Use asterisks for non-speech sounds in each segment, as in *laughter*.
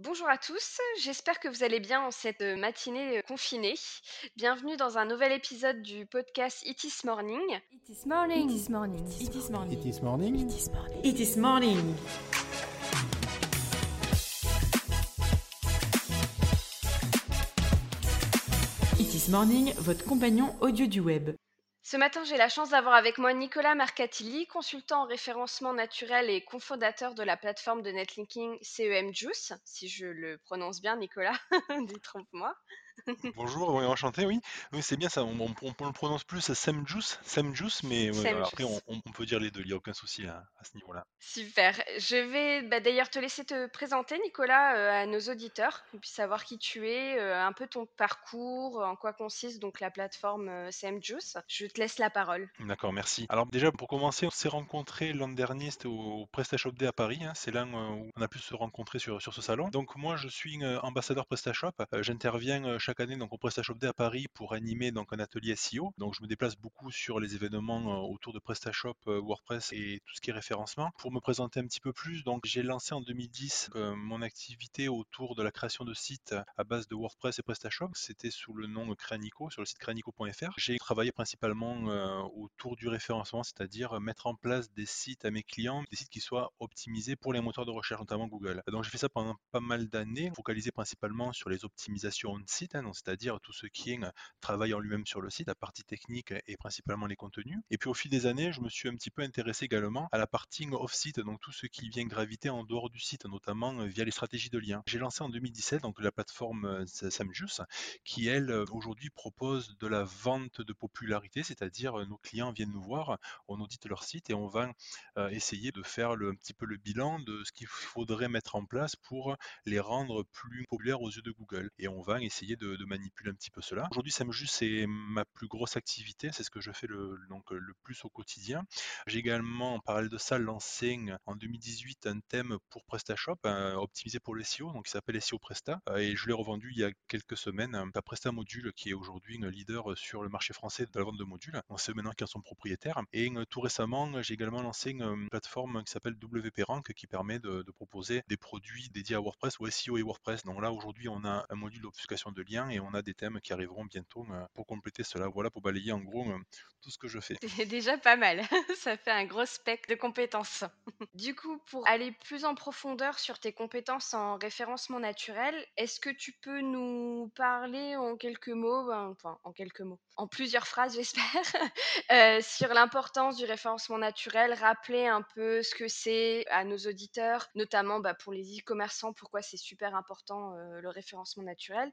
Bonjour à tous, j'espère que vous allez bien en cette matinée confinée. Bienvenue dans un nouvel épisode du podcast It is Morning. It is morning. It is morning. It is morning. It is morning. It is morning. It is morning. It is morning, votre compagnon audio du web. Ce matin, j'ai la chance d'avoir avec moi Nicolas Mercatilli, consultant en référencement naturel et cofondateur de la plateforme de netlinking CEM Juice, si je le prononce bien, Nicolas, *laughs* détrompe-moi. Bonjour, oui, enchanté, oui. Oui, c'est bien ça, on, on- on le prononce plus Semjuice, Semjuice, mais ouais, après on, peut dire les deux, il n'y a aucun souci à, à ce niveau-là. Super. Je vais bah, d'ailleurs te laisser te présenter, Nicolas, euh, à nos auditeurs, qu'ils puissent savoir qui tu es, euh, un peu ton parcours, en quoi consiste donc la plateforme euh, CM Juice. Je te laisse la parole. D'accord, merci. Alors déjà, pour commencer, on s'est rencontrés l'an dernier, c'était au PrestaShop Day à Paris, hein, c'est là euh, où on a pu se rencontrer sur, sur ce salon. Donc moi, je suis ambassadeur PrestaShop, j'interviens euh, année donc, au PrestaShop Day à Paris pour animer donc, un atelier SEO. Donc je me déplace beaucoup sur les événements euh, autour de PrestaShop, euh, WordPress et tout ce qui est référencement. Pour me présenter un petit peu plus, donc j'ai lancé en 2010 euh, mon activité autour de la création de sites à base de WordPress et PrestaShop. C'était sous le nom Cranico, sur le site cranico.fr. J'ai travaillé principalement autour du référencement, c'est-à-dire mettre en place des sites à mes clients, des sites qui soient optimisés pour les moteurs de recherche, notamment Google. Donc j'ai fait ça pendant pas mal d'années, focalisé principalement sur les optimisations on-site, hein, c'est-à-dire tout ce qui est euh, en lui-même sur le site, la partie technique et principalement les contenus. Et puis au fil des années, je me suis un petit peu intéressé également à la partie off-site, donc tout ce qui vient graviter en dehors du site, notamment euh, via les stratégies de lien. J'ai lancé en 2017 donc la plateforme euh, Samjus, qui elle aujourd'hui propose de la vente de popularité, c'est-à-dire nos clients viennent nous voir, on audite leur site et on va essayer de faire un petit peu le bilan de ce qu'il faudrait mettre en place pour les rendre plus populaires aux yeux de Google. Et on va essayer de, de manipuler un petit peu cela. Aujourd'hui, Samjus, c'est ma plus grosse activité, c'est ce que je fais le, donc, le plus au quotidien. J'ai également, en parallèle de ça, lancé en 2018 un thème pour PrestaShop, euh, optimisé pour le SEO, donc qui s'appelle SEO Presta, euh, et je l'ai revendu il y a quelques semaines à Presta Module, qui est aujourd'hui un leader sur le marché français de la vente de modules. C'est eux maintenant qui en sont propriétaires. Et euh, tout récemment, j'ai également lancé une plateforme qui s'appelle WP Rank, qui permet de, de proposer des produits dédiés à WordPress ou SEO et WordPress. Donc là, aujourd'hui, on a un module d'obfuscation de liens et on a des thèmes qui arriveront bientôt euh, pour compléter cela. Voilà pour balayer en gros euh, tout ce que je fais. C'est *laughs* déjà pas mal. *laughs* Ça fait un gros spectre de compétences. *laughs* Du coup, pour aller plus en profondeur sur tes compétences en référencement naturel, est-ce que tu peux nous parler en quelques mots, ben, enfin en quelques mots, en plusieurs phrases j'espère, euh, sur l'importance du référencement naturel, rappeler un peu ce que c'est à nos auditeurs, notamment bah, pour les e-commerçants, pourquoi c'est super important le référencement naturel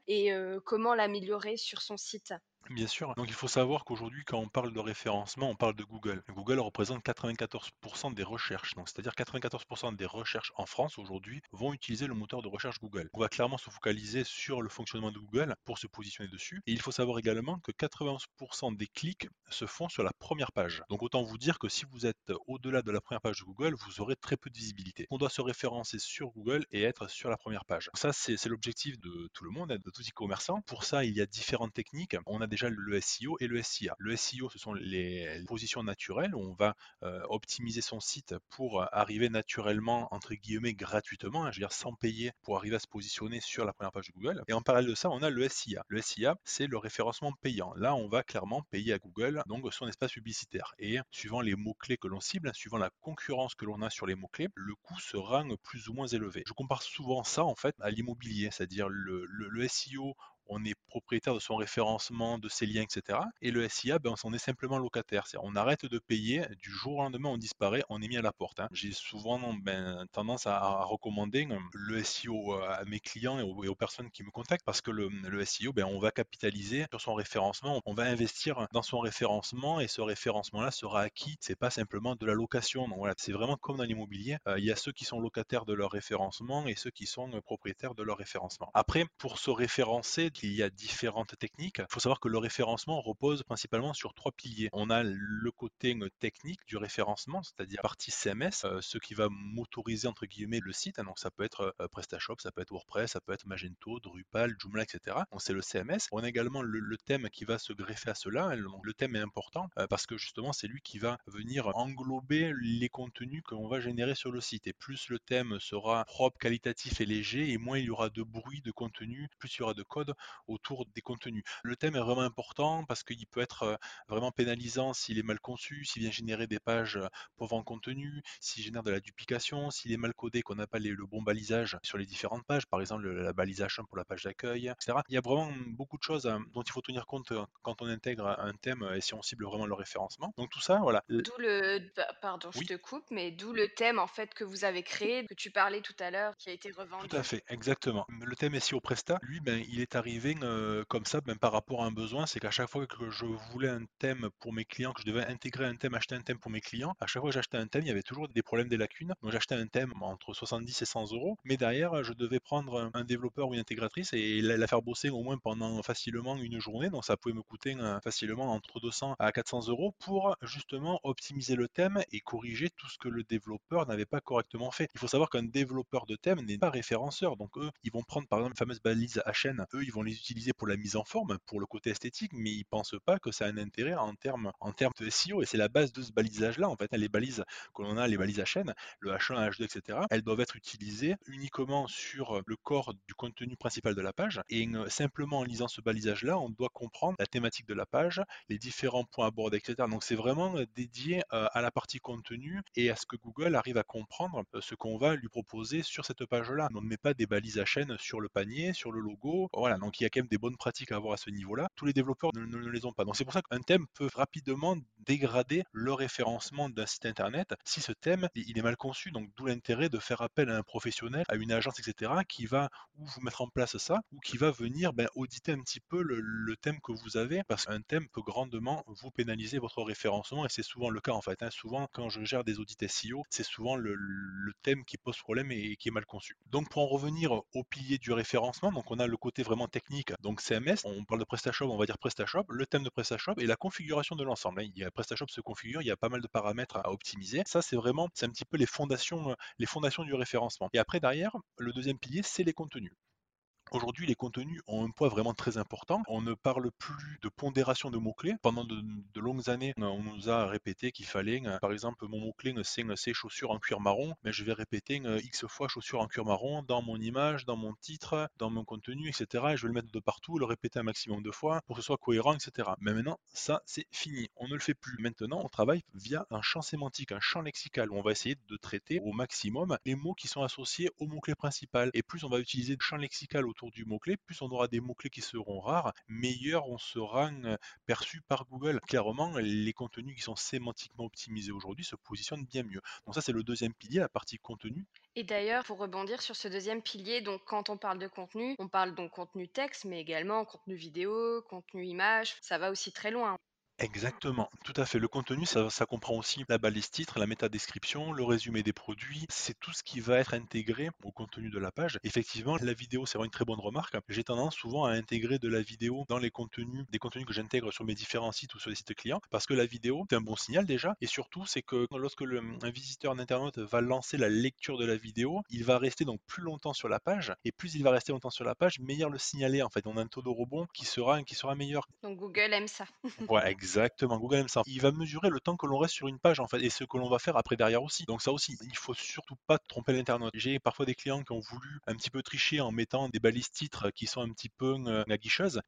comment l'améliorer sur son site. Bien sûr. Donc il faut savoir qu'aujourd'hui, quand on parle de référencement, on parle de Google. Google représente 94% des recherches. Donc c'est-à-dire 94% des recherches en France aujourd'hui vont utiliser le moteur de recherche Google. On va clairement se focaliser sur le fonctionnement de Google pour se positionner dessus. Et il faut savoir également que 91% des clics se font sur la première page. Donc autant vous dire que si vous êtes au-delà de la première page de Google, vous aurez très peu de visibilité. On doit se référencer sur Google et être sur la première page. Ça, c'est l'objectif de tout le monde, de tout e-commerçant. Pour ça, il y a différentes techniques. On a déjà le SEO et le SIA. Le SEO, ce sont les positions naturelles où on va euh, optimiser son site pour arriver naturellement, entre guillemets, gratuitement, hein, je veux dire sans payer pour arriver à se positionner sur la première page de Google. Et en parallèle de ça, on a le SIA. Le SIA, c'est le référencement payant. Là, on va clairement payer à Google donc son espace publicitaire. Et suivant les mots-clés que l'on cible, suivant la concurrence que l'on a sur les mots-clés, le coût sera plus ou moins élevé. Je compare souvent ça en fait à l'immobilier, c'est-à-dire le, le, le SEO on est propriétaire de son référencement, de ses liens, etc. Et le SIA, ben, on est simplement locataire. On arrête de payer, du jour au lendemain, on disparaît, on est mis à la porte. Hein. J'ai souvent ben, tendance à, recommander le SEO à mes clients et aux, personnes qui me contactent parce que le, le SEO, ben, on va capitaliser sur son référencement, on va investir dans son référencement et ce référencement-là sera acquis. C'est pas simplement de la location. Voilà, c'est vraiment comme dans l'immobilier. Euh, il y a ceux qui sont locataires de leur référencement et ceux qui sont propriétaires de leur référencement. Après, pour se référencer, qu'il y a différentes techniques. Il faut savoir que le référencement repose principalement sur trois piliers. On a le côté technique du référencement, c'est-à-dire partie CMS, ce qui va motoriser entre guillemets le site. Donc ça peut être PrestaShop, ça peut être WordPress, ça peut être Magento, Drupal, Joomla, etc. Donc c'est le CMS. On a également le, thème qui va se greffer à cela. Hein. le thème est important parce que justement c'est lui qui va venir englober les contenus que l'on va générer sur le site. Et plus le thème sera propre, qualitatif et léger, et moins il y aura de bruit, de contenu, plus il y aura de code autour des contenus. Le thème est vraiment important parce qu'il peut être vraiment pénalisant s'il est mal conçu, s'il vient générer des pages pauvres en contenu, s'il génère de la duplication, s'il est mal codé, qu'on n'a pas le bon balisage sur les différentes pages, par exemple la balisage pour la page d'accueil, etc. Il y a vraiment beaucoup de choses hein, dont il faut tenir compte quand on intègre un thème et si on cible vraiment le référencement. Donc tout ça, voilà. D'où le, pardon, je te coupe, mais d'où le thème en fait que vous avez créé, que tu parlais tout à l'heure, qui a été revendu. Tout à fait, exactement. Le thème SEO Presta, lui, ben, il est arrivé comme ça, ben, par rapport à un besoin, c'est qu'à chaque fois que je voulais un thème pour mes clients, que je devais intégrer un thème, acheter un thème pour mes clients, à chaque fois que j'achetais un thème, il y avait toujours des problèmes, des lacunes. Donc j'achetais un thème entre 70 et 100 euros, mais derrière, je devais prendre un développeur ou une intégratrice et la faire bosser au moins pendant facilement une journée. Donc ça pouvait me coûter facilement entre 200 à 400 euros pour justement optimiser le thème et corriger tout ce que le développeur n'avait pas correctement fait. Il faut savoir qu'un développeur de thème n'est pas référenceur. Donc eux, ils vont prendre par exemple les fameuses balises HN, eux, ils vont les utiliser pour la mise en forme, pour le côté esthétique, mais ils pensent pas que ça a un intérêt en termes de SEO. Et c'est la base de ce balisage-là. En fait, les balises que l'on a, les balises HN, le H1, H2, etc., elles doivent être utilisées uniquement sur le corps du contenu principal de la page. Et simplement en lisant ce balisage-là, on doit comprendre la thématique de la page, les différents points abordés, etc. Donc c'est vraiment dédié à la partie contenu et à ce que Google arrive à comprendre ce qu'on va lui proposer sur cette page-là. On ne met pas des balises à chaîne sur le panier, sur le logo. Voilà, donc il y a quand même des bonnes pratiques à avoir à ce niveau-là. Tous les développeurs ne, ne les ont pas. Donc c'est pour ça qu'un thème peut rapidement dégrader le référencement d'un site internet si ce thème il est mal conçu. Donc d'où l'intérêt de faire appel à un professionnel, à une agence, etc., qui va ou vous mettre en place ça, ou qui va venir ben, auditer un petit peu le, thème que vous avez, parce qu'un thème peut grandement vous pénaliser votre référencement, et c'est souvent le cas en fait. Hein. Souvent, quand je gère des audits SEO, c'est souvent le, thème qui pose problème et, qui est mal conçu. Donc pour en revenir au pilier du référencement, donc on a le côté vraiment technique, donc CMS, on parle de PrestaShop, on va dire PrestaShop, le thème de PrestaShop et la configuration de l'ensemble. Hein. Il y a PrestaShop se configure, il y a pas mal de paramètres à optimiser. Ça, c'est vraiment, c'est un petit peu les fondations, les fondations du référencement. Et après, derrière, le deuxième pilier, c'est les contenus. Aujourd'hui, les contenus ont un poids vraiment très important. On ne parle plus de pondération de mots-clés. Pendant de, longues années, on nous a répété qu'il fallait, euh, par exemple, mon mot-clé, c'est chaussures en cuir marron, mais je vais répéter euh, X fois chaussures en cuir marron dans mon image, dans mon titre, dans mon contenu, etc. Et je vais le mettre de partout, le répéter un maximum de fois pour que ce soit cohérent, etc. Mais maintenant, ça, c'est fini. On ne le fait plus. Maintenant, on travaille via un champ sémantique, un champ lexical où on va essayer de traiter au maximum les mots qui sont associés au mot-clé principal. Et plus on va utiliser le champ lexical autour du mot-clé, plus on aura des mots-clés qui seront rares, meilleur on sera perçu par Google. Clairement, les contenus qui sont sémantiquement optimisés aujourd'hui se positionnent bien mieux. Donc ça, c'est le deuxième pilier, la partie contenu. Et d'ailleurs, pour rebondir sur ce deuxième pilier, donc quand on parle de contenu, on parle donc contenu texte, mais également contenu vidéo, contenu image, ça va aussi très loin. Exactement, tout à fait. Le contenu, ça, ça comprend aussi la balise titre, la métadescription, le résumé des produits. C'est tout ce qui va être intégré au contenu de la page. Effectivement, la vidéo, c'est vraiment une très bonne remarque. J'ai tendance souvent à intégrer de la vidéo dans les contenus, des contenus que j'intègre sur mes différents sites ou sur les sites clients, parce que la vidéo, c'est un bon signal déjà. Et surtout, c'est que lorsque le, un visiteur d'internet va lancer la lecture de la vidéo, il va rester donc plus longtemps sur la page. Et plus il va rester longtemps sur la page, meilleur le signaler. En fait, on a un taux de rebond qui sera, qui sera meilleur. Donc Google aime ça. ouais, Exactement, Google aime ça. Il va mesurer le temps que l'on reste sur une page en fait et ce que l'on va faire après derrière aussi. Donc ça aussi, il faut surtout pas tromper l'internaute. J'ai parfois des clients qui ont voulu un petit peu tricher en mettant des balises titres qui sont un petit peu euh,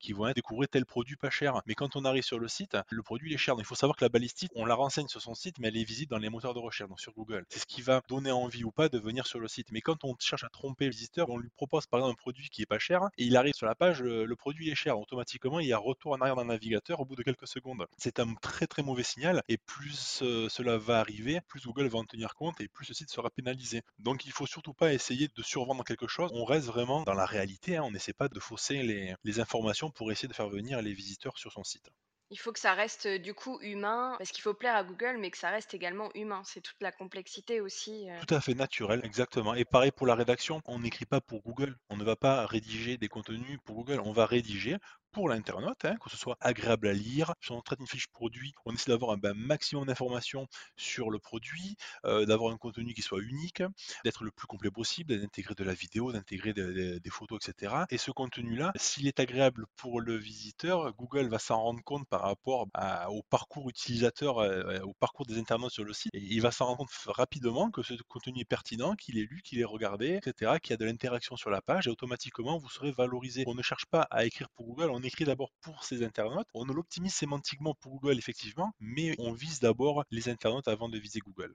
qui vont découvrir tel produit pas cher. Mais quand on arrive sur le site, le produit est cher. Donc il faut savoir que la balise titre, on la renseigne sur son site, mais elle est visible dans les moteurs de recherche, donc sur Google. C'est ce qui va donner envie ou pas de venir sur le site. Mais quand on cherche à tromper le visiteur, on lui propose par exemple un produit qui est pas cher et il arrive sur la page, le, produit est cher. Automatiquement, il y a retour en arrière le navigateur au bout de quelques secondes. C'est un très très mauvais signal et plus euh, cela va arriver, plus Google va en tenir compte et plus ce site sera pénalisé. Donc il faut surtout pas essayer de survendre quelque chose, on reste vraiment dans la réalité, hein. on n'essaie pas de fausser les, les informations pour essayer de faire venir les visiteurs sur son site. Il faut que ça reste, heu, du coup humain, parce qu'il faut plaire à Google, mais que ça reste également humain. C'est toute la complexité aussi, heu Tout à fait naturel, exactement. Et pareil pour la rédaction, on n'écrit pas pour Google. On ne va pas rédiger des contenus pour Google. On va rédiger pour l'internaute, hein, que ce soit agréable à lire. Si on traite une fiche produit, on essaie d'avoir un ben, maximum d'informations sur le produit, euh, d'avoir un contenu qui soit unique, d'être le plus complet possible, d'intégrer de la vidéo, d'intégrer des, photos, etc. Et ce contenu-là, s'il est agréable pour le visiteur, Google va s'en rendre compte par rapport au parcours utilisateur, euh, au parcours des internautes sur le site. Et il va s'en rendre compte rapidement que ce contenu est pertinent, qu'il est lu, qu'il est regardé, etc., qu'il y a de l'interaction sur la page et automatiquement vous serez valorisé. On ne cherche pas à écrire pour Google, écrit d'abord pour ces internautes. On l'optimise sémantiquement pour Google effectivement, mais on vise d'abord les internautes avant de viser Google.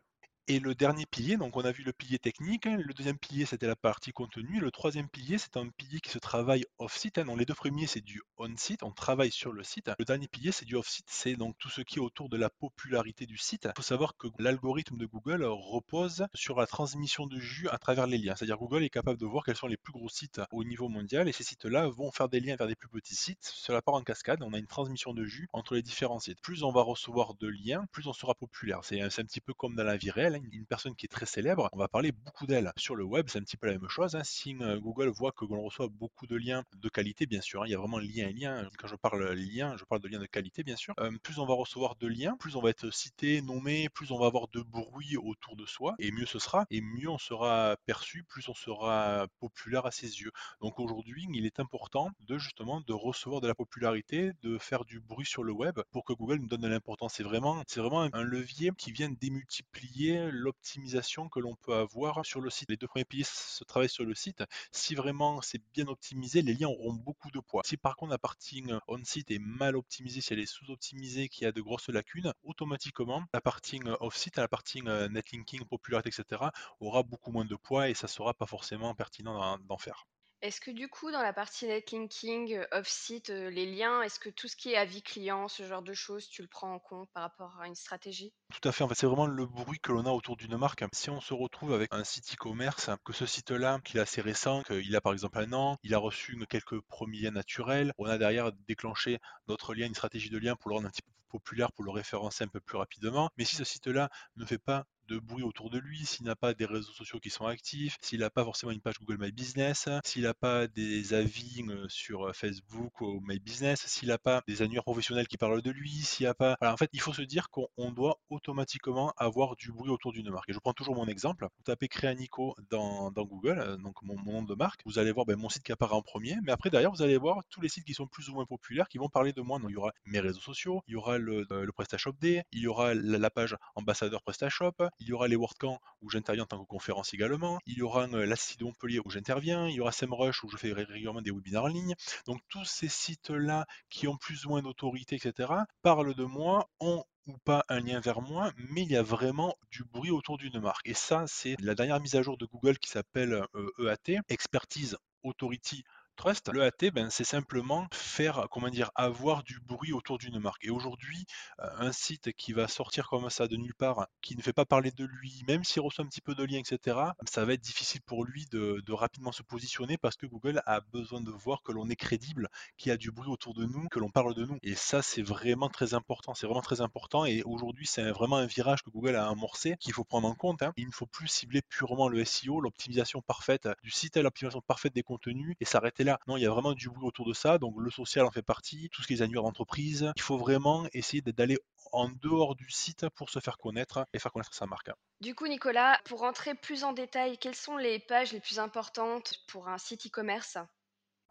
Et le dernier pilier, donc on a vu le pilier technique, hein, le deuxième pilier c'était la partie contenu, le troisième pilier c'est un pilier qui se travaille off-site, hein. donc les deux premiers c'est du on-site, on travaille sur le site, le dernier pilier c'est du off-site, c'est donc tout ce qui est autour de la popularité du site. Il faut savoir que l'algorithme de Google repose sur la transmission de jus à travers les liens, c'est-à-dire Google est capable de voir quels sont les plus gros sites au niveau mondial et ces sites-là vont faire des liens vers des plus petits sites, cela part en cascade, on a une transmission de jus entre les différents sites. Plus on va recevoir de liens, plus on sera populaire. C'est un petit peu comme dans la vie réelle, hein une personne qui est très célèbre, on va parler beaucoup d'elle. Sur le web, c'est un petit peu la même chose. Hein. Si euh, Google voit que l'on reçoit beaucoup de liens de qualité, bien sûr, hein, il y a vraiment lien et lien. Quand je parle lien, je parle de liens de qualité, bien sûr. Euh, plus on va recevoir de liens, plus on va être cité, nommé, plus on va avoir de bruit autour de soi, et mieux ce sera, et mieux on sera perçu, plus on sera populaire à ses yeux. Donc aujourd'hui, il est important de justement de recevoir de la popularité, de faire du bruit sur le web pour que Google nous donne de l'importance. C'est vraiment, c'est vraiment un levier qui vient démultiplier l'optimisation que l'on peut avoir sur le site. Les deux premiers piliers se travaillent sur le site. Si vraiment c'est bien optimisé, les liens auront beaucoup de poids. Si par contre la partie on-site est mal optimisée, si elle est sous-optimisée, qu'il y a de grosses lacunes, automatiquement la partie off-site, la partie netlinking, popularité, etc. aura beaucoup moins de poids et ça sera pas forcément pertinent d'en faire. Est-ce que du coup, dans la partie netlinking, heu, off-site, heu, les liens, est-ce que tout ce qui est avis client, ce genre de choses, tu le prends en compte par rapport à une stratégie? Tout à fait, c'est vraiment le bruit que l'on a autour d'une marque. Si on se retrouve avec un site e-commerce, que ce site-là, qu'il est assez récent, qu'il a par exemple un an, il a reçu quelques premiers liens naturels, on a derrière déclenché d'autres liens, une stratégie de lien pour le rendre un petit peu plus populaire, pour le référencer un peu plus rapidement. Mais si ce site-là ne fait pas de bruit autour de lui, s'il n'a pas des réseaux sociaux qui sont actifs, s'il n'a pas forcément une page Google My Business, s'il n'a pas des avis sur Facebook ou My Business, s'il n'a pas des annuaires professionnels qui parlent de lui, s'il n'y a pas... en fait, il faut se dire qu'on doit automatiquement avoir du bruit autour d'une marque. Et je prends toujours mon exemple. Vous tapez Créanico dans, dans Google, donc mon, nom de marque, vous allez voir ben, mon site qui apparaît en premier, mais après derrière, vous allez voir tous les sites qui sont plus ou moins populaires qui vont parler de moi. Donc il y aura mes réseaux sociaux, il y aura le, le PrestaShop Day, il y aura la, la page ambassadeur PrestaShop, il y aura les WordCamp où j'interviens en tant que conférence également, il y aura euh, l'Assist de Montpellier où j'interviens, il y aura SEMrush où je fais régulièrement des webinaires en ligne. Donc tous ces sites-là qui ont plus ou moins d'autorité, etc., parlent de moi, ont ou pas un lien vers moi, mais il y a vraiment du bruit autour d'une marque. Et ça, c'est la dernière mise à jour de Google qui s'appelle EAT, euh, e Expertise Authority Le AT, ben, c'est simplement faire, comment dire, avoir du bruit autour d'une marque. Et aujourd'hui, euh, un site qui va sortir comme ça de nulle part, qui ne fait pas parler de lui, même s'il reçoit un petit peu de liens, etc., ça va être difficile pour lui de, rapidement se positionner parce que Google a besoin de voir que l'on est crédible, qu'il y a du bruit autour de nous, que l'on parle de nous. Et ça, c'est vraiment très important. C'est vraiment très important. Et aujourd'hui, c'est vraiment un virage que Google a amorcé qu'il faut prendre en compte. Hein. Il ne faut plus cibler purement le SEO, l'optimisation parfaite du site, l'optimisation parfaite des contenus et s'arrêter là non, il y a vraiment du bruit autour de ça. Donc le social en fait partie, tout ce qui est annuaires d'entreprise. Il faut vraiment essayer d'aller en dehors du site pour se faire connaître et faire connaître sa marque. Du coup, Nicolas, pour rentrer plus en détail, quelles sont les pages les plus importantes pour un site e-commerce?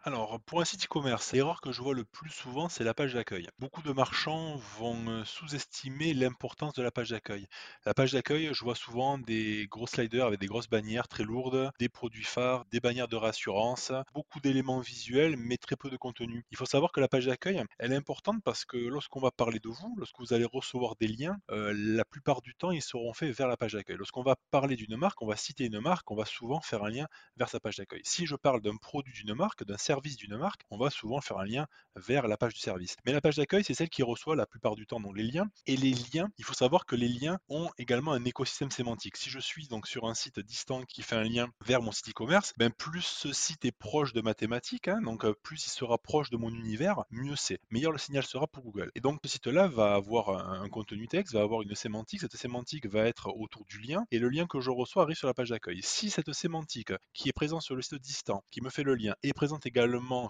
Alors, pour un site e-commerce, l'erreur que je vois le plus souvent, c'est la page d'accueil. Beaucoup de marchands vont euh, sous-estimer l'importance de la page d'accueil. La page d'accueil, je vois souvent des gros sliders avec des grosses bannières très lourdes, des produits phares, des bannières de rassurance, beaucoup d'éléments visuels, mais très peu de contenu. Il faut savoir que la page d'accueil, elle est importante parce que lorsqu'on va parler de vous, lorsque vous allez recevoir des liens, euh, la plupart du temps, ils seront faits vers la page d'accueil. Lorsqu'on va parler d'une marque, on va citer une marque, on va souvent faire un lien vers sa page d'accueil. Si je parle d'un produit d'une marque, d'un service d'une marque, on va souvent faire un lien vers la page du service. Mais la page d'accueil, c'est celle qui reçoit la plupart du temps donc, les liens. Et les liens, il faut savoir que les liens ont également un écosystème sémantique. Si je suis donc sur un site distant qui fait un lien vers mon site e-commerce, ben plus ce site est proche de mathématiques, hein, donc plus il sera proche de mon univers, mieux c'est. Meilleur le signal sera pour Google. Et donc ce site-là va avoir un, contenu texte, va avoir une sémantique. Cette sémantique va être autour du lien et le lien que je reçois arrive sur la page d'accueil. Si cette sémantique qui est présente sur le site distant, qui me fait le lien, est présente également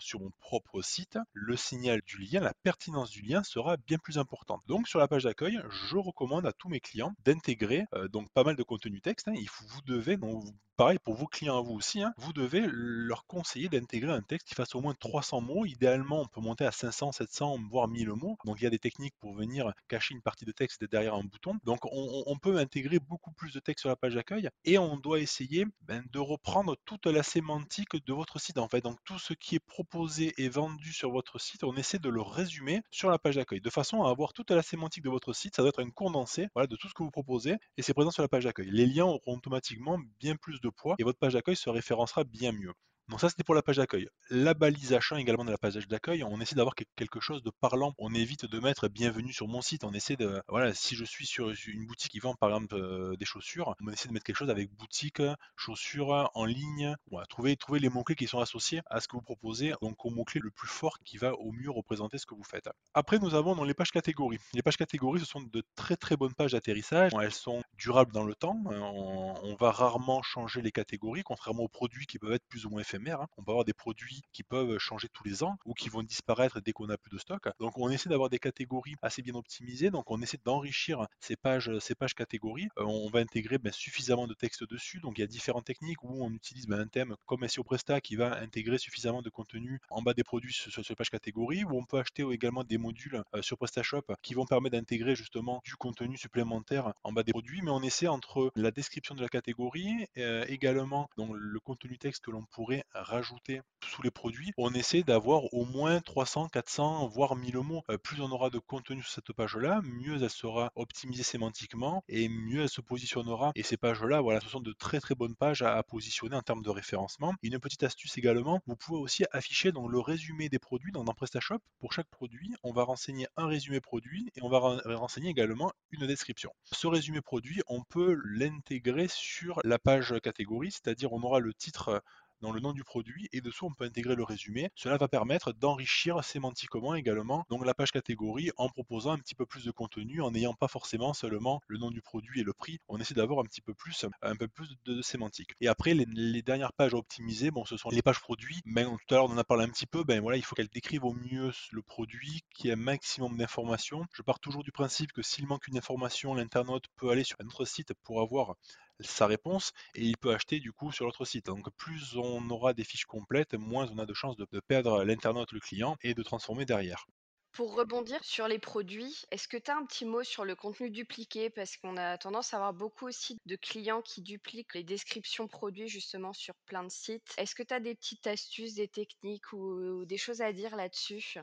sur mon propre site, le signal du lien, la pertinence du lien sera bien plus importante. Donc sur la page d'accueil, je recommande à tous mes clients d'intégrer euh, donc pas mal de contenu texte. Hein. Il faut, vous devez donc pareil pour vos clients à vous aussi, hein, vous devez leur conseiller d'intégrer un texte qui fasse au moins 300 mots. Idéalement, on peut monter à 500, 700, voire 1000 mots. Donc il y a des techniques pour venir cacher une partie de texte derrière un bouton. Donc on, peut intégrer beaucoup plus de texte sur la page d'accueil et on doit essayer ben, de reprendre toute la sémantique de votre site. En fait, donc tout ce qui est proposé et vendu sur votre site, on essaie de le résumer sur la page d'accueil de façon à avoir toute la sémantique de votre site. Ça doit être un condensé voilà, de tout ce que vous proposez et c'est présent sur la page d'accueil. Les liens auront automatiquement bien plus de poids et votre page d'accueil se référencera bien mieux. Donc ça, c'était pour la page d'accueil. La balise achat également de la page d'accueil, on essaie d'avoir quelque chose de parlant. On évite de mettre bienvenue sur mon site. On essaie de, voilà, si je suis sur une boutique qui vend par exemple euh, des chaussures, on essaie de mettre quelque chose avec boutique, chaussures, en ligne. Voilà, trouver, trouver les mots-clés qui sont associés à ce que vous proposez, donc au mot-clé le plus fort qui va au mieux représenter ce que vous faites. Après, nous avons dans les pages catégories. Les pages catégories, ce sont de très très bonnes pages d'atterrissage. Elles sont durables dans le temps. On, on va rarement changer les catégories, contrairement aux produits qui peuvent être plus ou moins éphémères Hein. On peut avoir des produits qui peuvent changer tous les ans ou qui vont disparaître dès qu'on n'a plus de stock. Donc on essaie d'avoir des catégories assez bien optimisées. Donc on essaie d'enrichir ces pages, ces pages catégories. Euh, on va intégrer ben, suffisamment de texte dessus. Donc il y a différentes techniques où on utilise ben, un thème comme SEO Presta qui va intégrer suffisamment de contenu en bas des produits sur, sur, page catégorie. Où on peut acheter également des modules euh, sur PrestaShop qui vont permettre d'intégrer justement du contenu supplémentaire en bas des produits. Mais on essaie entre la description de la catégorie, euh, également donc, le contenu texte que l'on pourrait rajouter sous les produits, on essaie d'avoir au moins 300, 400, voire 1000 mots. Euh, plus on aura de contenu sur cette page-là, mieux elle sera optimisée sémantiquement et mieux elle se positionnera. Et ces pages-là, voilà, ce sont de très très bonnes pages à, positionner en termes de référencement. une petite astuce également, vous pouvez aussi afficher donc, le résumé des produits dans, dans PrestaShop. Pour chaque produit, on va renseigner un résumé produit et on va renseigner également une description. Ce résumé produit, on peut l'intégrer sur la page catégorie, c'est-à-dire on aura le titre dans le nom du produit et dessous on peut intégrer le résumé. Cela va permettre d'enrichir sémantiquement également donc la page catégorie en proposant un petit peu plus de contenu en n'ayant pas forcément seulement le nom du produit et le prix. On essaie d'avoir un petit peu plus un peu plus de, sémantique. Et après les, dernières pages à optimiser, bon ce sont les pages produits. Ben, tout à l'heure on en a parlé un petit peu. Ben voilà, il faut qu'elles décrivent au mieux le produit, qui ait un maximum d'informations. Je pars toujours du principe que s'il manque une information, l'internaute peut aller sur un autre site pour avoir sa réponse et il peut acheter du coup sur l'autre site. Donc plus on aura des fiches complètes, moins on a de chances de, perdre l'internaute, le client et de transformer derrière. Pour rebondir sur les produits, est-ce que tu as un petit mot sur le contenu dupliqué? Parce qu'on a tendance à avoir beaucoup aussi de clients qui dupliquent les descriptions produits justement sur plein de sites. Est-ce que tu as des petites astuces, des techniques ou des choses à dire là-dessus?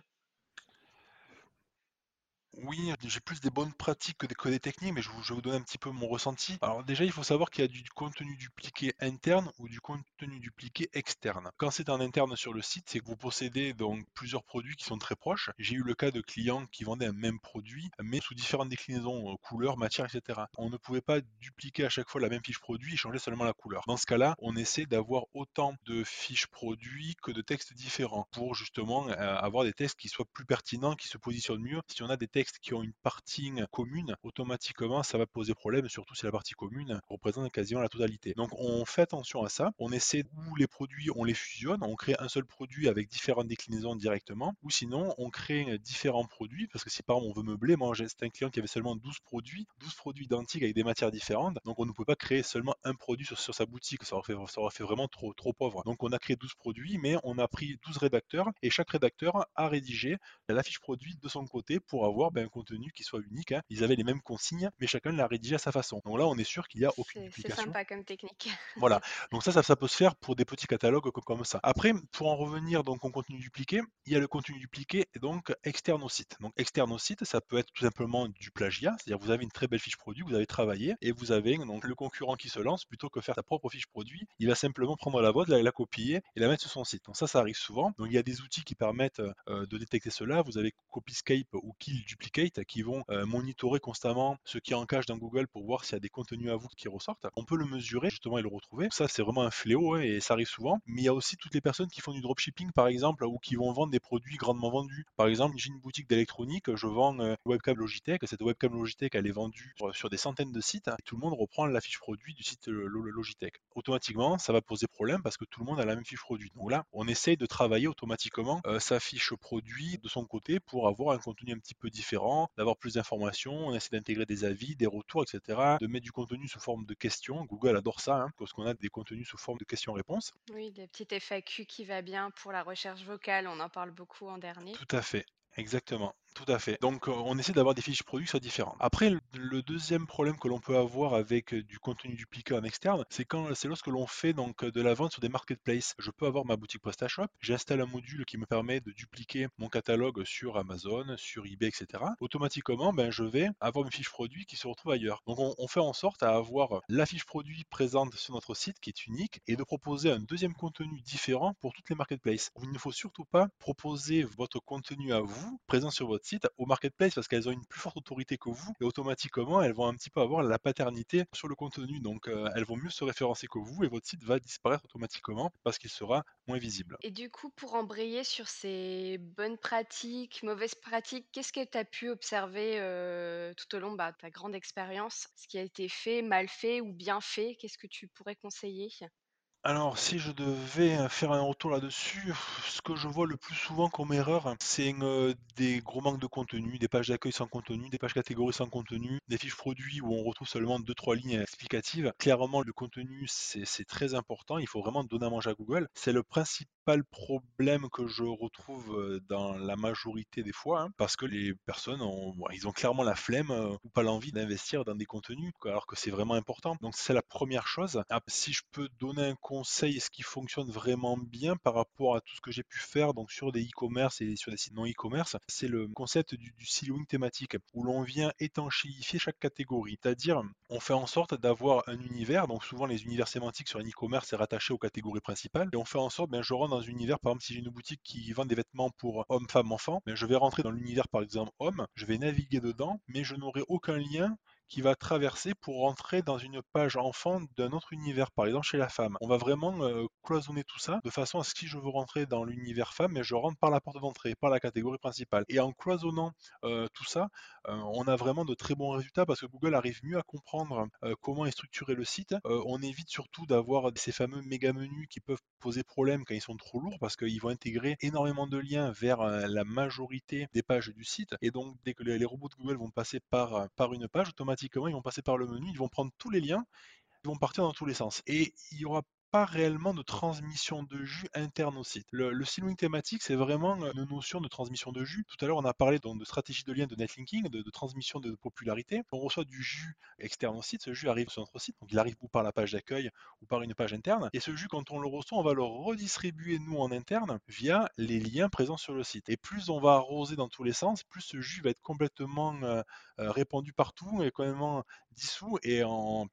Oui, j'ai plus des bonnes pratiques que des, techniques, mais je, vais vous donner un petit peu mon ressenti. Alors déjà, il faut savoir qu'il y a du contenu dupliqué interne ou du contenu dupliqué externe. Quand c'est en interne sur le site, c'est que vous possédez donc plusieurs produits qui sont très proches. J'ai eu le cas de clients qui vendaient un même produit, mais sous différentes déclinaisons, euh, couleurs, matières, etc. On ne pouvait pas dupliquer à chaque fois la même fiche produit et changer seulement la couleur. Dans ce cas-là, on essaie d'avoir autant de fiches produits que de textes différents pour justement euh, avoir des textes qui soient plus pertinents, qui se positionnent mieux. Si on a des textes qui ont une partie commune, automatiquement ça va poser problème, surtout si la partie commune représente quasiment la totalité. Donc on fait attention à ça, on essaie où les produits, on les fusionne, on crée un seul produit avec différentes déclinaisons directement, ou sinon on crée différents produits, parce que si par exemple on veut meubler, moi j'ai un client qui avait seulement 12 produits, 12 produits identiques avec des matières différentes, donc on ne peut pas créer seulement un produit sur, sa boutique, ça aurait, fait, ça aurait fait vraiment trop, trop pauvre. Donc on a créé 12 produits, mais on a pris 12 rédacteurs, et chaque rédacteur a rédigé la fiche produit de son côté pour avoir ben, un contenu qui soit unique. hein. Ils avaient les mêmes consignes, mais chacun l'a rédigé à sa façon. Donc là, on est sûr qu'il n'y a aucune c'est duplication. sympa comme technique. *laughs* Voilà, donc ça, ça, ça peut se faire pour des petits catalogues co- comme ça. Après, pour en revenir donc au contenu dupliqué, il y a le contenu dupliqué et donc externe au site. Donc externe au site, ça peut être tout simplement du plagiat, c'est-à-dire vous avez une très belle fiche produit, vous avez travaillé et vous avez donc le concurrent qui se lance plutôt que faire sa propre fiche produit, il va simplement prendre la vôtre, la, la copier et la mettre sur son site. Donc ça, ça arrive souvent. Donc il y a des outils qui permettent euh, de détecter cela. Vous avez Copyscape ou Kill Duplicate qui vont euh, monitorer constamment ce qui est en cache dans Google pour voir s'il y a des contenus à vous qui ressortent. On peut le mesurer justement et le retrouver. Ça, c'est vraiment un fléau hein, et ça arrive souvent. Mais il y a aussi toutes les personnes qui font du dropshipping par exemple ou qui vont vendre des produits grandement vendus. Par exemple, j'ai une boutique d'électronique, je vends euh, une webcam Logitech. Cette webcam Logitech, elle est vendue sur, des centaines de sites et tout le monde reprend la fiche produit du site euh, Lo- Logitech. Automatiquement, ça va poser problème parce que tout le monde a la même fiche produit. Donc là, on essaye de travailler automatiquement sa fiche produit de son côté pour avoir un contenu un petit peu différent, d'avoir plus d'informations. On essaie d'intégrer des avis, des retours, etc. De mettre du contenu sous forme de questions. Google adore ça hein, parce qu'on a des contenus sous forme de questions-réponses. Oui, le petit FAQ qui va bien pour la recherche vocale, on en parle beaucoup en dernier. Tout à fait. Exactement, tout à fait. Donc on essaie d'avoir des fiches produits qui soient différentes. Après, le, deuxième problème que l'on peut avoir avec du contenu dupliqué en externe, c'est quand c'est lorsque l'on fait donc de la vente sur des marketplaces. Je peux avoir ma boutique PrestaShop, j'installe un module qui me permet de dupliquer mon catalogue sur Amazon, sur eBay, etc. Automatiquement, ben, je vais avoir une fiche produit qui se retrouve ailleurs. Donc on, on fait en sorte à avoir la fiche produit présente sur notre site qui est unique et de proposer un deuxième contenu différent pour toutes les marketplaces. Il ne faut surtout pas proposer votre contenu à vous présent sur votre site au marketplace parce qu'elles ont une plus forte autorité que vous et automatiquement elles vont un petit peu avoir la paternité sur le contenu. Donc euh, elles vont mieux se référencer que vous et votre site va disparaître automatiquement parce qu'il sera moins visible. Et du coup, pour embrayer sur ces bonnes pratiques, mauvaises pratiques, qu'est-ce que tu as pu observer euh, tout au long bah, de ta grande expérience? Ce qui a été fait, mal fait ou bien fait, qu'est-ce que tu pourrais conseiller? Alors, si je devais euh, faire un retour là-dessus, ce que je vois le plus souvent comme erreur, c'est euh, des gros manques de contenu, des pages d'accueil sans contenu, des pages catégories sans contenu, des fiches produits où on retrouve seulement 2-3 lignes explicatives. Clairement, le contenu, c'est très important. Il faut vraiment donner à manger à Google. C'est le principal problème que je retrouve euh, dans la majorité des fois, hein, parce que les personnes, ont, ils ont clairement la flemme ou pas l'envie d'investir dans des contenus, alors que c'est vraiment important. Donc, c'est la première chose. Si je peux donner un ce qui fonctionne vraiment bien par rapport à tout ce que j'ai pu faire donc sur des e-commerce et sur des sites non e-commerce, c'est le concept du, du siloing thématique où l'on vient étanchéifier chaque catégorie. C'est-à-dire, on fait en sorte d'avoir un univers, donc souvent les univers sémantiques sur un e-commerce c'est rattaché aux catégories principales, et on fait en sorte, ben, je rentre dans un univers, par exemple si j'ai une boutique qui vend des vêtements pour hommes, femmes, enfants, ben, je vais rentrer dans l'univers par exemple homme, je vais naviguer dedans, mais je n'aurai aucun lien qui va traverser pour rentrer dans une page enfant d'un autre univers, par exemple chez la femme. On va vraiment euh, cloisonner tout ça de façon à ce que si je veux rentrer dans l'univers femme, je rentre par la porte d'entrée, par la catégorie principale. Et en cloisonnant euh, tout ça, euh, on a vraiment de très bons résultats parce que Google arrive mieux à comprendre comment est structuré le site. On évite surtout d'avoir ces fameux méga menus qui peuvent poser problème quand ils sont trop lourds parce qu'ils vont intégrer énormément de liens vers la majorité des pages du site. Et donc, dès que les, les robots de Google vont passer par, par une page, automatiquement, ils vont passer par le menu, ils vont prendre tous les liens, ils vont partir dans tous les sens. Et il aura pas réellement de transmission de jus interne au site. Le, le siloing thématique, c'est vraiment une notion de transmission de jus. Tout à l'heure, on a parlé de stratégie de lien de netlinking, de, transmission de popularité. On reçoit du jus externe au site, ce jus arrive sur notre site, donc il arrive ou par la page d'accueil ou par une page interne. Et ce jus, quand on le reçoit, on va le redistribuer nous en interne via les liens présents sur le site. Et plus on va arroser dans tous les sens, plus ce jus va être complètement euh, euh, répandu partout et complètement dissous et au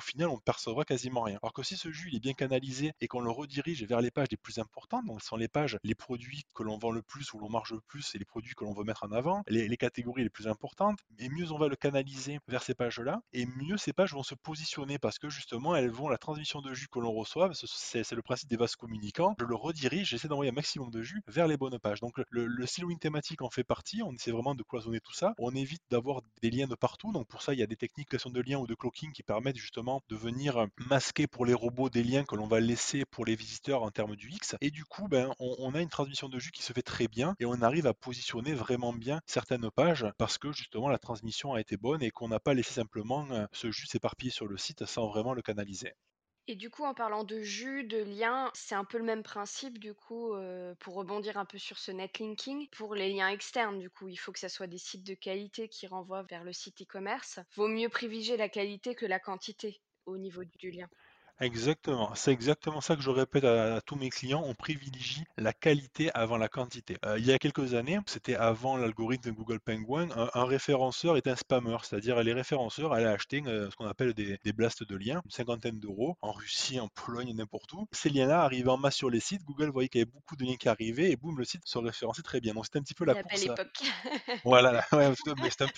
final on ne percevra quasiment rien. Alors que si ce jus il est bien canalisé et qu'on le redirige vers les pages les plus importantes, donc ce sont les pages, les produits que l'on vend le plus ou l'on marge le plus et les produits que l'on veut mettre en avant, les, catégories les plus importantes, et mieux on va le canaliser vers ces pages-là, et mieux ces pages vont se positionner parce que justement elles vont la transmission de jus que l'on reçoit, c'est le principe des vases communicants, je le redirige, j'essaie d'envoyer un maximum de jus vers les bonnes pages. Donc le, le siloing thématique en fait partie, on essaie vraiment de cloisonner tout ça, on évite d'avoir des liens de partout, donc pour ça il y a des techniques de liens ou de clocking qui permettent justement de venir masquer pour les robots des liens que l'on va laisser pour les visiteurs en termes du X. Et du coup, ben, on, a une transmission de jus qui se fait très bien et on arrive à positionner vraiment bien certaines pages parce que justement la transmission a été bonne et qu'on n'a pas laissé simplement ce jus s'éparpiller sur le site sans vraiment le canaliser. Et du coup, en parlant de jus, de liens, c'est un peu le même principe du coup, heu, pour rebondir un peu sur ce netlinking. Pour les liens externes du coup, il faut que ça soit des sites de qualité qui renvoient vers le site e-commerce. Vaut mieux privilégier la qualité que la quantité au niveau du lien. Exactement, c'est exactement ça que je répète à, à tous mes clients, on privilégie la qualité avant la quantité. Euh, il y a quelques années, c'était avant l'algorithme de Google Penguin, un, un référenceur est un spammer, c'est-à-dire les référenceurs allaient acheter euh, ce qu'on appelle des, des blasts de liens, une cinquantaine d'euros, en Russie, en Pologne, n'importe où. Ces liens-là arrivaient en masse sur les sites, Google voyait qu'il y avait beaucoup de liens qui arrivaient, et boum, le site se référençait très bien. Donc c'était un petit peu la, La belle course. à- époque. *laughs* Voilà, là, ouais, mais c'est un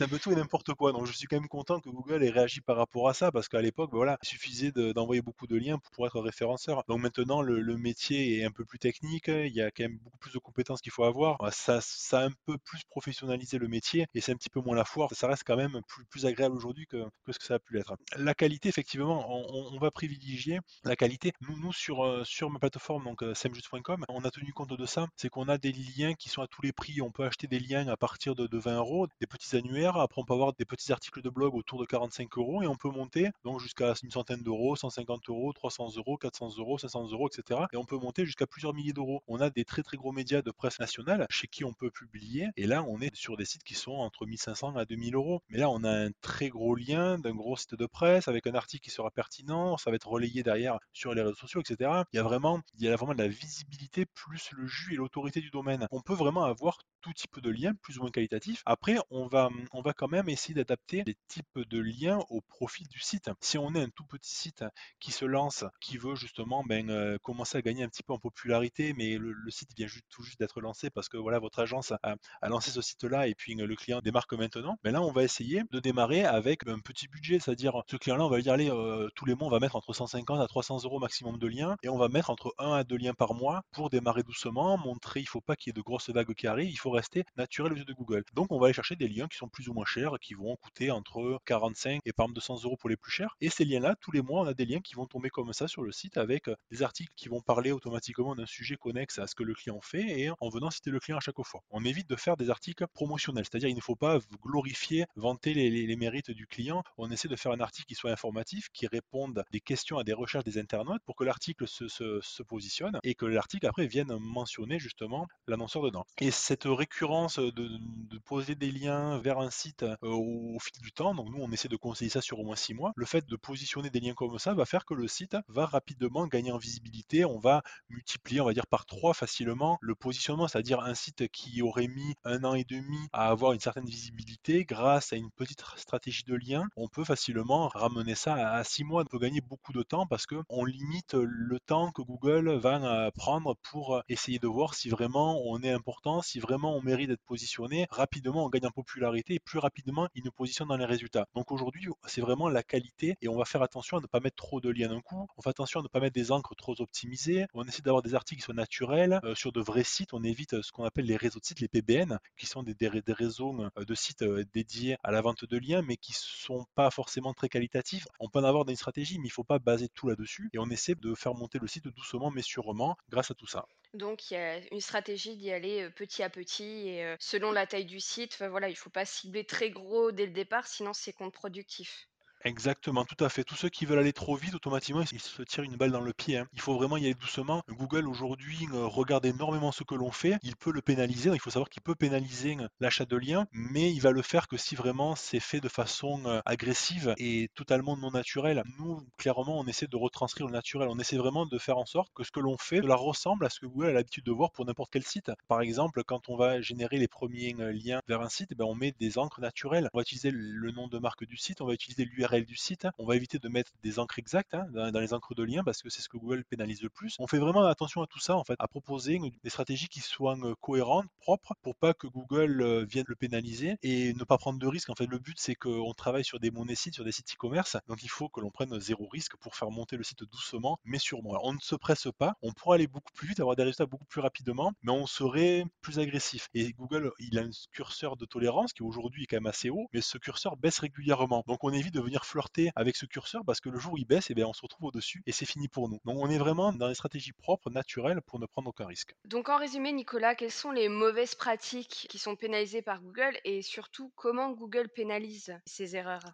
un peu tout et n'importe quoi. Donc je suis quand même content que Google ait réagi par rapport à ça, parce qu'à l'époque, ben voilà, il suffisait de- d'envoyer beaucoup de liens pour être référenceur. Donc maintenant, le, métier est un peu plus technique, il y a quand même beaucoup plus de compétences qu'il faut avoir. Euh, Ça, a un peu plus professionnalisé le métier et c'est un petit peu moins la foire. Ça reste quand même plus, agréable aujourd'hui que, ce que ça a pu l'être. La qualité, effectivement, on, va privilégier la qualité. Nous, euh, sur ma plateforme, donc euh, semjust.com, on a tenu compte de ça. C'est qu'on a des liens qui sont à tous les prix. On peut acheter des liens à partir de, de 20 euros, des petits annuaires. Après, on peut avoir des petits articles de blog autour de 45 euros et on peut monter jusqu'à une centaine d'euros, 150 euros, 300 euros, 400 euros, 500 euros, etc. Et on peut monter jusqu'à plusieurs milliers d'euros. On a des très très gros médias de presse nationale chez qui on peut publier. Et là, on est sur des sites qui sont entre 1500 à 2000 euros. Mais là, on a un très gros lien d'un gros site de presse avec un article qui sera pertinent. Ça va être relayé derrière sur les réseaux sociaux, etc. Il y a vraiment, il y a vraiment de la visibilité plus le jus et l'autorité du domaine. On peut vraiment avoir type de liens, plus ou moins qualitatifs. Après, on va, on va quand même essayer d'adapter les types de liens au profit du site. Si on est un tout petit site qui se lance, qui veut justement ben, euh, commencer à gagner un petit peu en popularité, mais le, site vient juste, tout juste d'être lancé parce que voilà, votre agence a, lancé ce site-là et puis euh, le client démarque maintenant, ben là, on va essayer de démarrer avec un petit budget, c'est-à-dire ce client-là, on va lui dire, allez, euh, tous les mois, on va mettre entre 150 à 300 euros maximum de liens et on va mettre entre 1 à 2 liens par mois pour démarrer doucement, montrer, il faut pas qu'il y ait de grosses vagues qui arrivent, il faut rester naturel aux yeux de Google. Donc, on va aller chercher des liens qui sont plus ou moins chers, qui vont coûter entre 45 et par exemple 200 euros pour les plus chers. Et ces liens-là, tous les mois, on a des liens qui vont tomber comme ça sur le site avec euh, des articles qui vont parler automatiquement d'un sujet connexe à ce que le client fait et en venant citer le client à chaque fois. On évite de faire des articles promotionnels, c'est-à-dire il ne faut pas glorifier, vanter les, mérites du client. On essaie de faire un article qui soit informatif, qui réponde des questions à des recherches des internautes pour que l'article se positionne et que l'article après vienne mentionner justement l'annonceur dedans. Et cette récurrence de, de poser des liens vers un site euh, au, fil du temps, donc nous on essaie de conseiller ça sur au moins six mois, le fait de positionner des liens comme ça va faire que le site va rapidement gagner en visibilité, on va multiplier, on va dire par trois facilement le positionnement, c'est-à-dire un site qui aurait mis un an et demi à avoir une certaine visibilité, grâce à une petite stratégie de lien, on peut facilement ramener ça à, à six mois, on peut gagner beaucoup de temps parce que on limite le temps que Google va euh, prendre pour essayer de voir si vraiment on est important, si vraiment on mérite d'être positionné, rapidement on gagne en popularité et plus rapidement il nous positionne dans les résultats. Donc aujourd'hui, c'est vraiment la qualité et on va faire attention à ne pas mettre trop de liens d'un coup, on fait attention à ne pas mettre des encres trop optimisées, on essaie d'avoir des articles qui soient naturels, euh, sur de vrais sites, on évite euh, ce qu'on appelle les réseaux de sites, les PBN, qui sont des, des, des réseaux euh, de sites dédiés à la vente de liens, mais qui sont pas forcément très qualitatifs. On peut en avoir dans une stratégie, mais il faut pas baser tout là-dessus et on essaie de faire monter le site doucement mais sûrement grâce à tout ça. Donc il y a une stratégie d'y aller, petit à petit et selon la taille du site, voilà, il faut pas cibler très gros dès le départ, sinon c'est contre-productif. Exactement, tout à fait. Tous ceux qui veulent aller trop vite, automatiquement, ils se tirent une balle dans le pied. hein. Il faut vraiment y aller doucement. Google aujourd'hui euh, regarde énormément ce que l'on fait. Il peut le pénaliser. Il faut savoir qu'il peut pénaliser euh, l'achat de liens, mais il va le faire que si vraiment c'est fait de façon euh, agressive et totalement non naturelle. Nous, clairement, on essaie de retranscrire le naturel. On essaie vraiment de faire en sorte que ce que l'on fait cela ressemble à ce que Google a l'habitude de voir pour n'importe quel site. Par exemple, quand on va générer les premiers liens vers un site, ben, on met des encres naturelles. On va utiliser le nom de marque du site, on va utiliser l'URL du site. On va éviter de mettre des encres exactes hein, dans, les encres de liens parce que c'est ce que Google pénalise le plus. On fait vraiment attention à tout ça en fait, à proposer des stratégies qui soient euh, cohérentes, propres, pour pas que Google euh, vienne le pénaliser et ne pas prendre de risques. En fait, le but c'est qu'on travaille sur des monnaies sites, sur des sites e-commerce, donc il faut que l'on prenne zéro risque pour faire monter le site doucement, mais sûrement. On ne se presse pas, on pourra aller beaucoup plus vite, avoir des résultats beaucoup plus rapidement, mais on serait plus agressif. Et Google, il a un curseur de tolérance qui aujourd'hui est quand même assez haut, mais ce curseur baisse régulièrement. Donc on évite de venir flirter avec ce curseur parce que le jour où il baisse, eh bien, on se retrouve au-dessus et c'est fini pour nous. Donc on est vraiment dans des stratégies propres, naturelles, pour ne prendre aucun risque. Donc en résumé, Nicolas, quelles sont les mauvaises pratiques qui sont pénalisées par Google et surtout comment Google pénalise ces erreurs?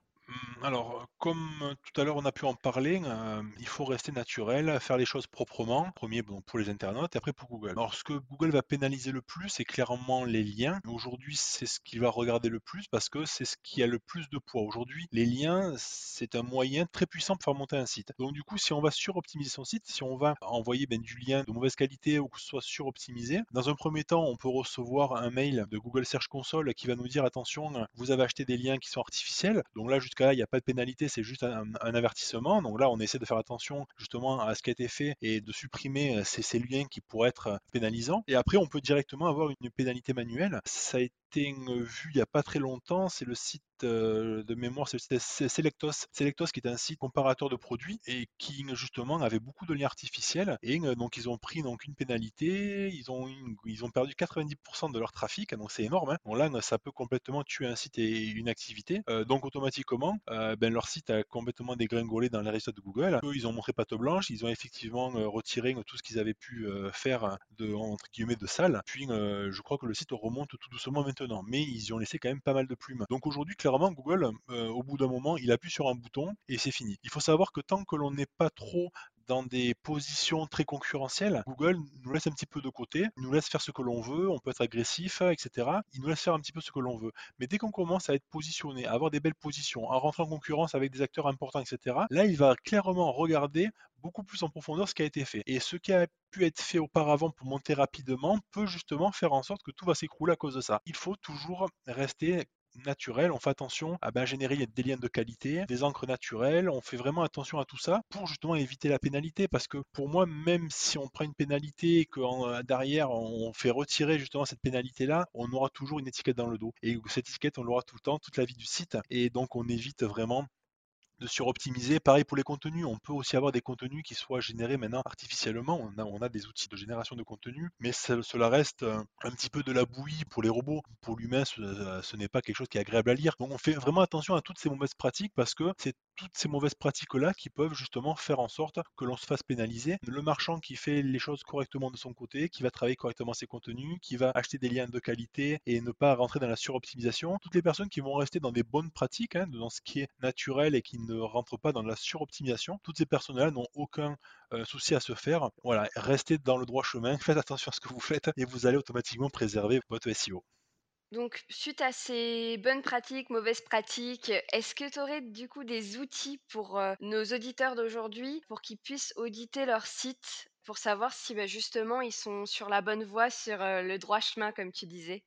Alors, comme euh, tout à l'heure on a pu en parler, hem, il faut rester naturel, faire les choses proprement. Premier bon, pour les internautes et après pour Google. Alors ce que Google va pénaliser le plus, c'est clairement les liens. Aujourd'hui, c'est ce qu'il va regarder le plus parce que c'est ce qui a le plus de poids. Aujourd'hui, les liens, c'est un moyen très puissant pour faire monter un site. Donc du coup, si on va suroptimiser son site, si on va envoyer, ben, du lien de mauvaise qualité ou que ce soit suroptimisé, dans un premier temps, on peut recevoir un mail de Google Search Console qui va nous dire: «Attention, vous avez acheté des liens qui sont artificiels». Donc là, jusqu'à là, il n'y a pas de pénalité, c'est juste un, avertissement. Donc là, on essaie de faire attention justement à ce qui a été fait et de supprimer euh, ces, ces liens qui pourraient être euh, pénalisants. Et après, on peut directement avoir une pénalité manuelle. Ça a été vu il n'y a pas très longtemps, c'est le site euh, de mémoire, c'est Selectos. Selectos qui est un site comparateur de produits et qui justement avait beaucoup de liens artificiels et euh, donc ils ont pris donc une pénalité, ils ont ils ont perdu 90% de leur trafic, donc c'est énorme. Hein. Bon là, ça peut complètement tuer un site et une activité. donc automatiquement, ben leur site a complètement dégringolé dans les résultats de Google. Eux, ils ont montré patte blanche, ils ont effectivement retiré tout ce qu'ils avaient pu faire de entre guillemets de sale. Puis je crois que le site remonte tout doucement maintenant, mais ils y ont laissé quand même pas mal de plumes. Donc aujourd'hui, clairement, Google, euh, au bout d'un moment, il appuie sur un bouton et c'est fini. Il faut savoir que tant que l'on n'est pas trop dans des positions très concurrentielles, Google nous laisse un petit peu de côté, nous laisse faire ce que l'on veut, on peut être agressif, etc. Il nous laisse faire un petit peu ce que l'on veut. Mais dès qu'on commence à être positionné, à avoir des belles positions, à rentrer en concurrence avec des acteurs importants, etc., là, il va clairement regarder beaucoup plus en profondeur ce qui a été fait. Et ce qui a pu être fait auparavant pour monter rapidement peut justement faire en sorte que tout va s'écrouler à cause de ça. Il faut toujours rester naturel, on fait attention à générer des liens de qualité, des encres naturelles, on fait vraiment attention à tout ça pour justement éviter la pénalité parce que pour moi, même si on prend une pénalité et que euh, derrière on fait retirer justement cette pénalité là, on aura toujours une étiquette dans le dos. Et cette étiquette on l'aura tout le temps, toute la vie du site. Et donc on évite vraiment de suroptimiser. Pareil pour les contenus, on peut aussi avoir des contenus qui soient générés maintenant artificiellement. On a, des outils de génération de contenu, mais cela reste un, petit peu de la bouillie pour les robots. Pour l'humain, ce, n'est pas quelque chose qui est agréable à lire. Donc on fait vraiment attention à toutes ces mauvaises pratiques parce que c'est toutes ces mauvaises pratiques-là qui peuvent justement faire en sorte que l'on se fasse pénaliser. Le marchand qui fait les choses correctement de son côté, qui va travailler correctement ses contenus, qui va acheter des liens de qualité et ne pas rentrer dans la suroptimisation. Toutes les personnes qui vont rester dans des bonnes pratiques, hein, dans ce qui est naturel et qui ne rentrent pas dans la suroptimisation, toutes ces personnes-là n'ont aucun euh, souci à se faire. Voilà, restez dans le droit chemin, faites attention à ce que vous faites et vous allez automatiquement préserver votre SEO. Donc, suite à ces bonnes pratiques, mauvaises pratiques, est-ce que tu aurais du coup des outils pour euh, nos auditeurs d'aujourd'hui pour qu'ils puissent auditer leur site pour savoir si bah, justement ils sont sur la bonne voie, sur euh, le droit chemin, comme tu disais?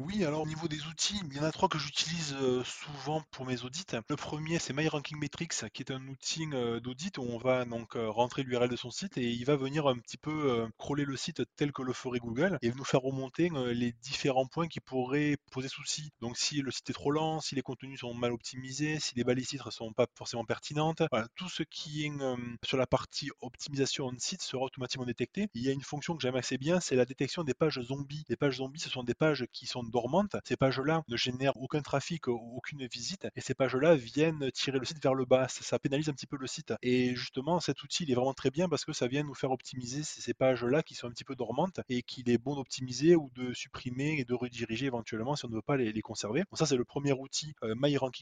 Oui, alors au niveau des outils, il y en a trois que j'utilise souvent pour mes audits. Le premier, c'est MyRankingMetrics, qui est un outil d'audit où on va donc rentrer l'URL de son site et il va venir un petit peu crawler le site tel que le ferait Google et nous faire remonter les différents points qui pourraient poser souci. Donc si le site est trop lent, si les contenus sont mal optimisés, si les balises titres sont pas forcément pertinentes, voilà, tout ce qui est sur la partie optimisation de site sera automatiquement détecté. Il y a une fonction que j'aime assez bien, c'est la détection des pages zombies. Les pages zombies, ce sont des pages qui sont dormantes, ces pages-là ne génèrent aucun trafic, aucune visite, et ces pages-là viennent tirer le site vers le bas. Ça, pénalise un petit peu le site. Et justement, cet outil, il est vraiment très bien parce que ça vient nous faire optimiser ces, pages-là qui sont un petit peu dormantes et qu'il est bon d'optimiser ou de supprimer et de rediriger éventuellement si on ne veut pas les, conserver. ça, c'est le premier outil euh,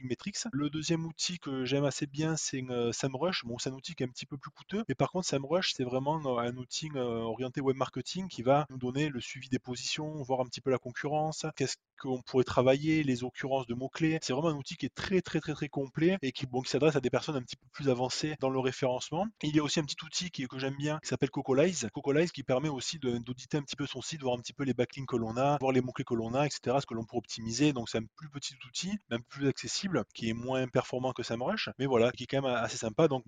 Metrics. Le deuxième outil que j'aime assez bien, c'est euh, SEMrush. Bon, c'est un outil qui est un petit peu plus coûteux, mais par contre, SEMrush, c'est vraiment euh, un outil orienté web marketing qui va nous donner le suivi des positions, voir un petit peu la concurrence, qu'est-ce qu'on pourrait travailler, les occurrences de mots-clés? C'est vraiment un outil qui est très très très très complet et qui, s'adresse à des personnes un petit peu plus avancées dans le référencement. il y a aussi un petit outil que j'aime bien qui s'appelle Cocolize. Cocolize qui permet aussi d'auditer un petit peu son site, voir un petit peu les backlinks que l'on a, voir les mots-clés que l'on a, etc. Ce que l'on peut optimiser. Donc c'est un plus petit outil, même plus accessible, qui est moins performant que SEMrush, mais voilà, qui est quand même assez sympa. Donc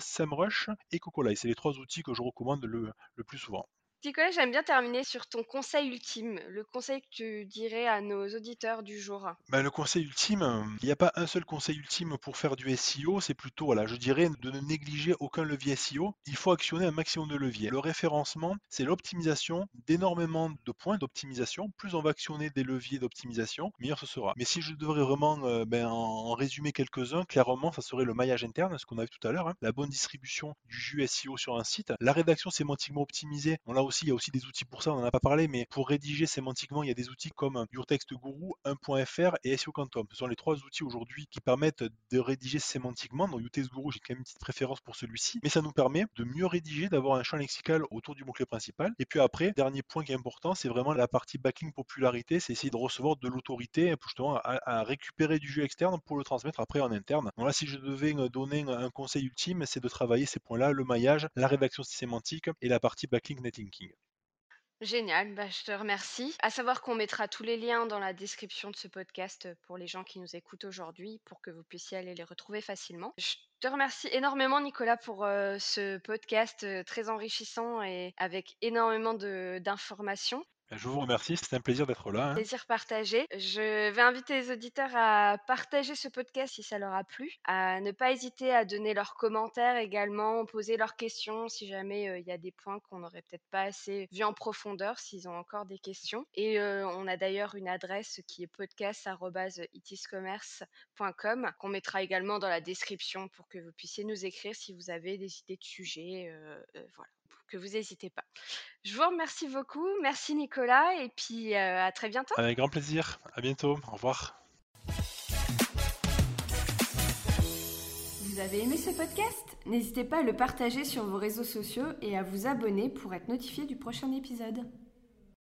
SEMrush et Cocolize. C'est les trois outils que je recommande le plus souvent. Nicolas, j'aime bien terminer sur ton conseil ultime, le conseil que tu dirais à nos auditeurs du jour. Bah, le conseil ultime, il n'y a pas un seul conseil ultime pour faire du SEO, c'est plutôt, voilà, je dirais, de ne négliger aucun levier SEO. Il faut actionner un maximum de leviers. Le référencement, c'est l'optimisation d'énormément de points d'optimisation. Plus on va actionner des leviers d'optimisation, meilleur ce sera. Mais si je devrais vraiment euh, ben, en résumer quelques-uns, clairement, ça serait le maillage interne, ce qu'on a vu tout à l'heure, hein. la bonne distribution du jus SEO sur un site, la rédaction sémantiquement optimisée. Il y a aussi des outils pour ça, on n'en a pas parlé, mais pour rédiger sémantiquement, il y a des outils comme Urtext Guru, 1.fr et SEO Quantum. Ce sont les trois outils aujourd'hui qui permettent de rédiger sémantiquement. Dans Urtext Guru, j'ai quand même une petite préférence pour celui-ci, mais ça nous permet de mieux rédiger, d'avoir un champ lexical autour du mot-clé principal. Et puis après, dernier point qui est important, c'est vraiment la partie backlink popularité, c'est essayer de recevoir de l'autorité justement à, récupérer du jeu externe pour le transmettre après en interne. Donc là, si je devais donner un conseil ultime, c'est de travailler ces points-là, le maillage, la rédaction sémantique et la partie backlink netlinking. Génial, bah, je te remercie. À savoir qu'on mettra tous les liens dans la description de ce podcast pour les gens qui nous écoutent aujourd'hui, pour que vous puissiez aller les retrouver facilement. Je te remercie énormément, Nicolas, pour euh, ce podcast euh, très enrichissant et avec énormément d'informations. Bah, je vous remercie, c'est un plaisir d'être là. Hein. Plaisir partagé. Je vais inviter les auditeurs à partager ce podcast si ça leur a plu, à ne pas hésiter à donner leurs commentaires également, poser leurs questions si jamais euh, il y a des points qu'on n'aurait peut-être pas assez vu en profondeur, s'ils ont encore des questions. Et euh, on a d'ailleurs une adresse qui est podcast.itiscommerce.com qu'on mettra également dans la description pour que vous puissiez nous écrire si vous avez des idées de sujets. Euh, voilà que vous n'hésitez pas. Je vous remercie beaucoup. Merci Nicolas et puis euh, à très bientôt. Avec grand plaisir. À bientôt. Au revoir. Vous avez aimé ce podcast? N'hésitez pas à le partager sur vos réseaux sociaux et à vous abonner pour être notifié du prochain épisode.